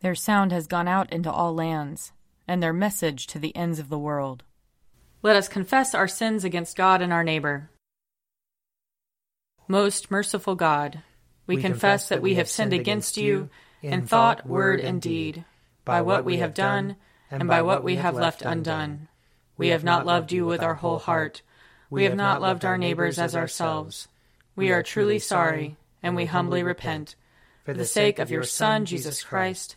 Their sound has gone out into all lands, and their message to the ends of the world. Let us confess our sins against God and our neighbor. Most merciful God, we, we confess that we have sinned against you in thought, word, and deed, by what we have done and by what we have left undone. We have not loved you with our whole heart. We have not loved our neighbors as ourselves. We are truly sorry, and we humbly repent. For the sake of your Son, Jesus Christ,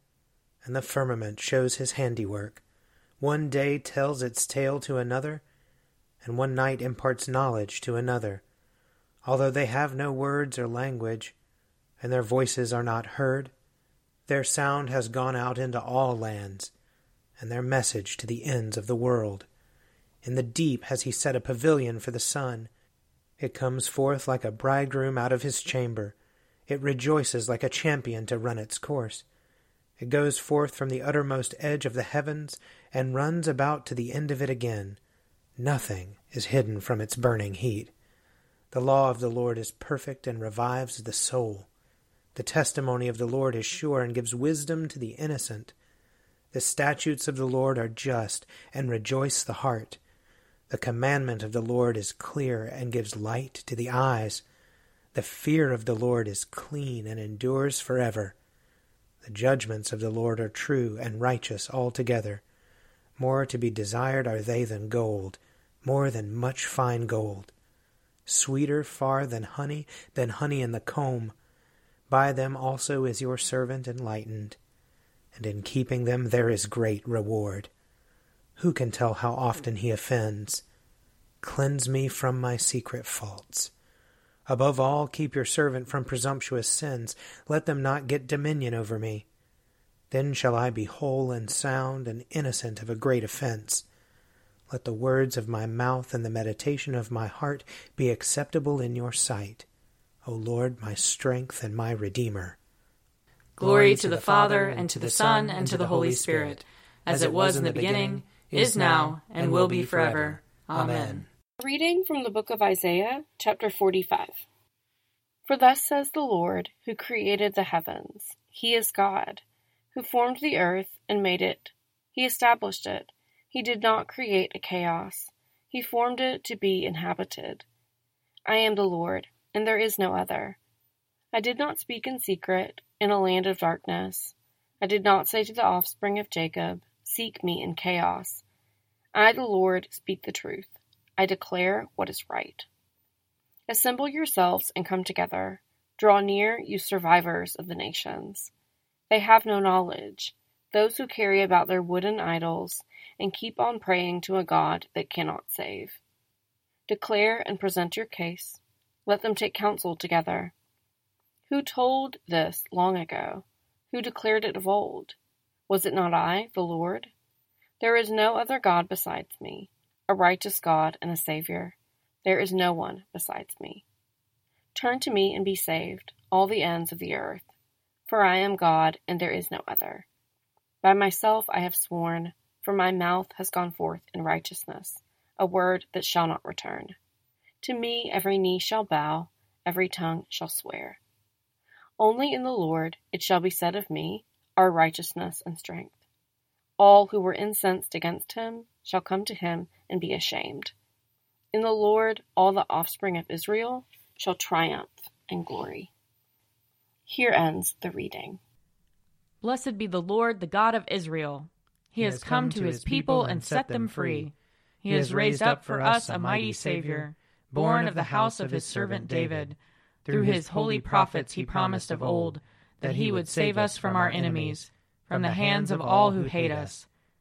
and the firmament shows his handiwork. One day tells its tale to another, and one night imparts knowledge to another. Although they have no words or language, and their voices are not heard, their sound has gone out into all lands, and their message to the ends of the world. In the deep has he set a pavilion for the sun. It comes forth like a bridegroom out of his chamber. It rejoices like a champion to run its course. It goes forth from the uttermost edge of the heavens and runs about to the end of it again. Nothing is hidden from its burning heat. The law of the Lord is perfect and revives the soul. The testimony of the Lord is sure and gives wisdom to the innocent. The statutes of the Lord are just and rejoice the heart. The commandment of the Lord is clear and gives light to the eyes. The fear of the Lord is clean and endures forever. The judgments of the Lord are true and righteous altogether. More to be desired are they than gold, more than much fine gold. Sweeter far than honey, than honey in the comb. By them also is your servant enlightened, and in keeping them there is great reward. Who can tell how often he offends? Cleanse me from my secret faults. Above all, keep your servant from presumptuous sins. Let them not get dominion over me. Then shall I be whole and sound and innocent of a great offense. Let the words of my mouth and the meditation of my heart be acceptable in your sight, O Lord, my strength and my Redeemer. Glory to the Father, and to the Son, and to the Holy Spirit, as it was in the beginning, is now, and will be forever. Amen. Reading from the book of Isaiah, chapter 45. For thus says the Lord, who created the heavens He is God, who formed the earth and made it. He established it. He did not create a chaos, He formed it to be inhabited. I am the Lord, and there is no other. I did not speak in secret in a land of darkness. I did not say to the offspring of Jacob, Seek me in chaos. I, the Lord, speak the truth. I declare what is right. Assemble yourselves and come together. Draw near, you survivors of the nations. They have no knowledge, those who carry about their wooden idols and keep on praying to a God that cannot save. Declare and present your case. Let them take counsel together. Who told this long ago? Who declared it of old? Was it not I, the Lord? There is no other God besides me a righteous God and a Savior. There is no one besides me. Turn to me and be saved, all the ends of the earth, for I am God and there is no other. By myself I have sworn, for my mouth has gone forth in righteousness, a word that shall not return. To me every knee shall bow, every tongue shall swear. Only in the Lord it shall be said of me, our righteousness and strength. All who were incensed against him shall come to him and be ashamed. In the Lord all the offspring of Israel shall triumph and glory. Here ends the reading. Blessed be the Lord, the God of Israel. He, he has come, come to his people and set them free. He has raised up for us a mighty Savior, born of the house of his servant David. Through his holy prophets he promised of old that he would save us from our enemies, from the hands of all who hate us.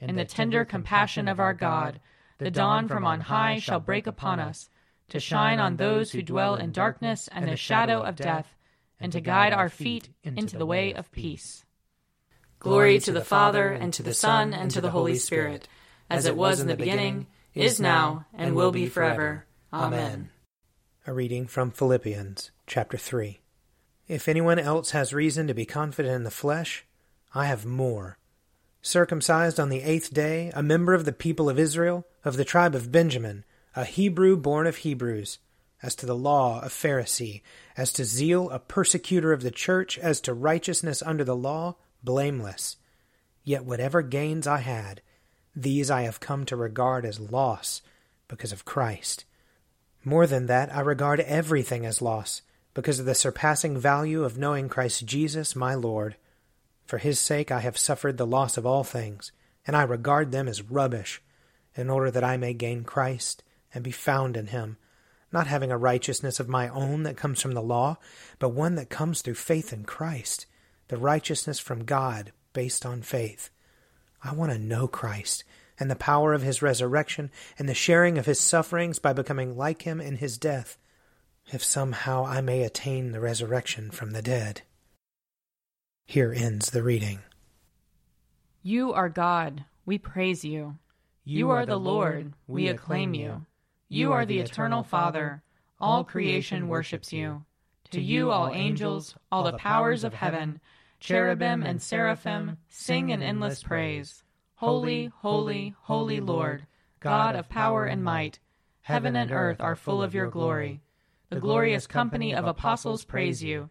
In the tender compassion of our God, the dawn from on high shall break upon us, to shine on those who dwell in darkness and the shadow of death, and to guide our feet into the way of peace. Glory to the Father, and to the Son, and to the Holy Spirit as it was in the beginning, is now, and will be forever. Amen. A reading from Philippians, chapter 3. If anyone else has reason to be confident in the flesh, I have more. Circumcised on the eighth day, a member of the people of Israel, of the tribe of Benjamin, a Hebrew born of Hebrews, as to the law, a Pharisee, as to zeal, a persecutor of the church, as to righteousness under the law, blameless. Yet whatever gains I had, these I have come to regard as loss because of Christ. More than that, I regard everything as loss because of the surpassing value of knowing Christ Jesus my Lord. For his sake I have suffered the loss of all things, and I regard them as rubbish, in order that I may gain Christ and be found in him, not having a righteousness of my own that comes from the law, but one that comes through faith in Christ, the righteousness from God based on faith. I want to know Christ and the power of his resurrection and the sharing of his sufferings by becoming like him in his death, if somehow I may attain the resurrection from the dead. Here ends the reading. You are God, we praise you. You are the Lord, we acclaim you. You are the eternal Father, all creation worships you. To you, all angels, all the powers of heaven, cherubim and seraphim, sing an endless praise. Holy, holy, holy Lord, God of power and might, heaven and earth are full of your glory. The glorious company of apostles praise you.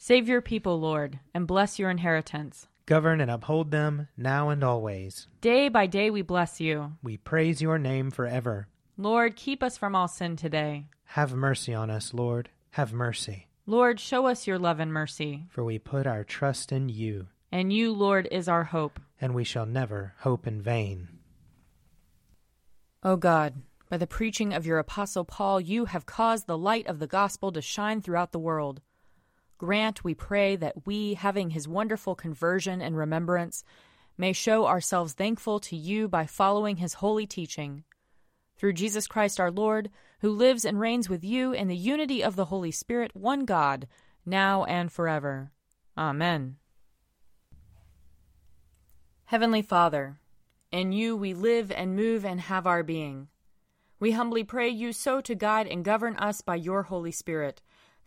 Save your people, Lord, and bless your inheritance. Govern and uphold them now and always. Day by day we bless you. We praise your name forever. Lord, keep us from all sin today. Have mercy on us, Lord. Have mercy. Lord, show us your love and mercy. For we put our trust in you. And you, Lord, is our hope. And we shall never hope in vain. O God, by the preaching of your Apostle Paul, you have caused the light of the gospel to shine throughout the world. Grant, we pray, that we, having his wonderful conversion and remembrance, may show ourselves thankful to you by following his holy teaching. Through Jesus Christ our Lord, who lives and reigns with you in the unity of the Holy Spirit, one God, now and forever. Amen. Heavenly Father, in you we live and move and have our being. We humbly pray you so to guide and govern us by your Holy Spirit,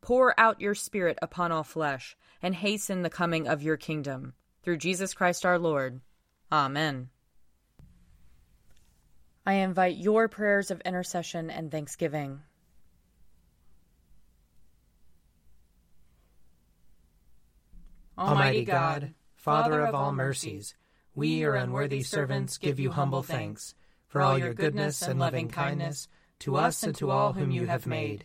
Pour out your Spirit upon all flesh, and hasten the coming of your kingdom. Through Jesus Christ our Lord. Amen. I invite your prayers of intercession and thanksgiving. Almighty God, Father of all mercies, we, your unworthy servants, give you humble thanks for all your goodness and loving kindness to us and to all whom you have made.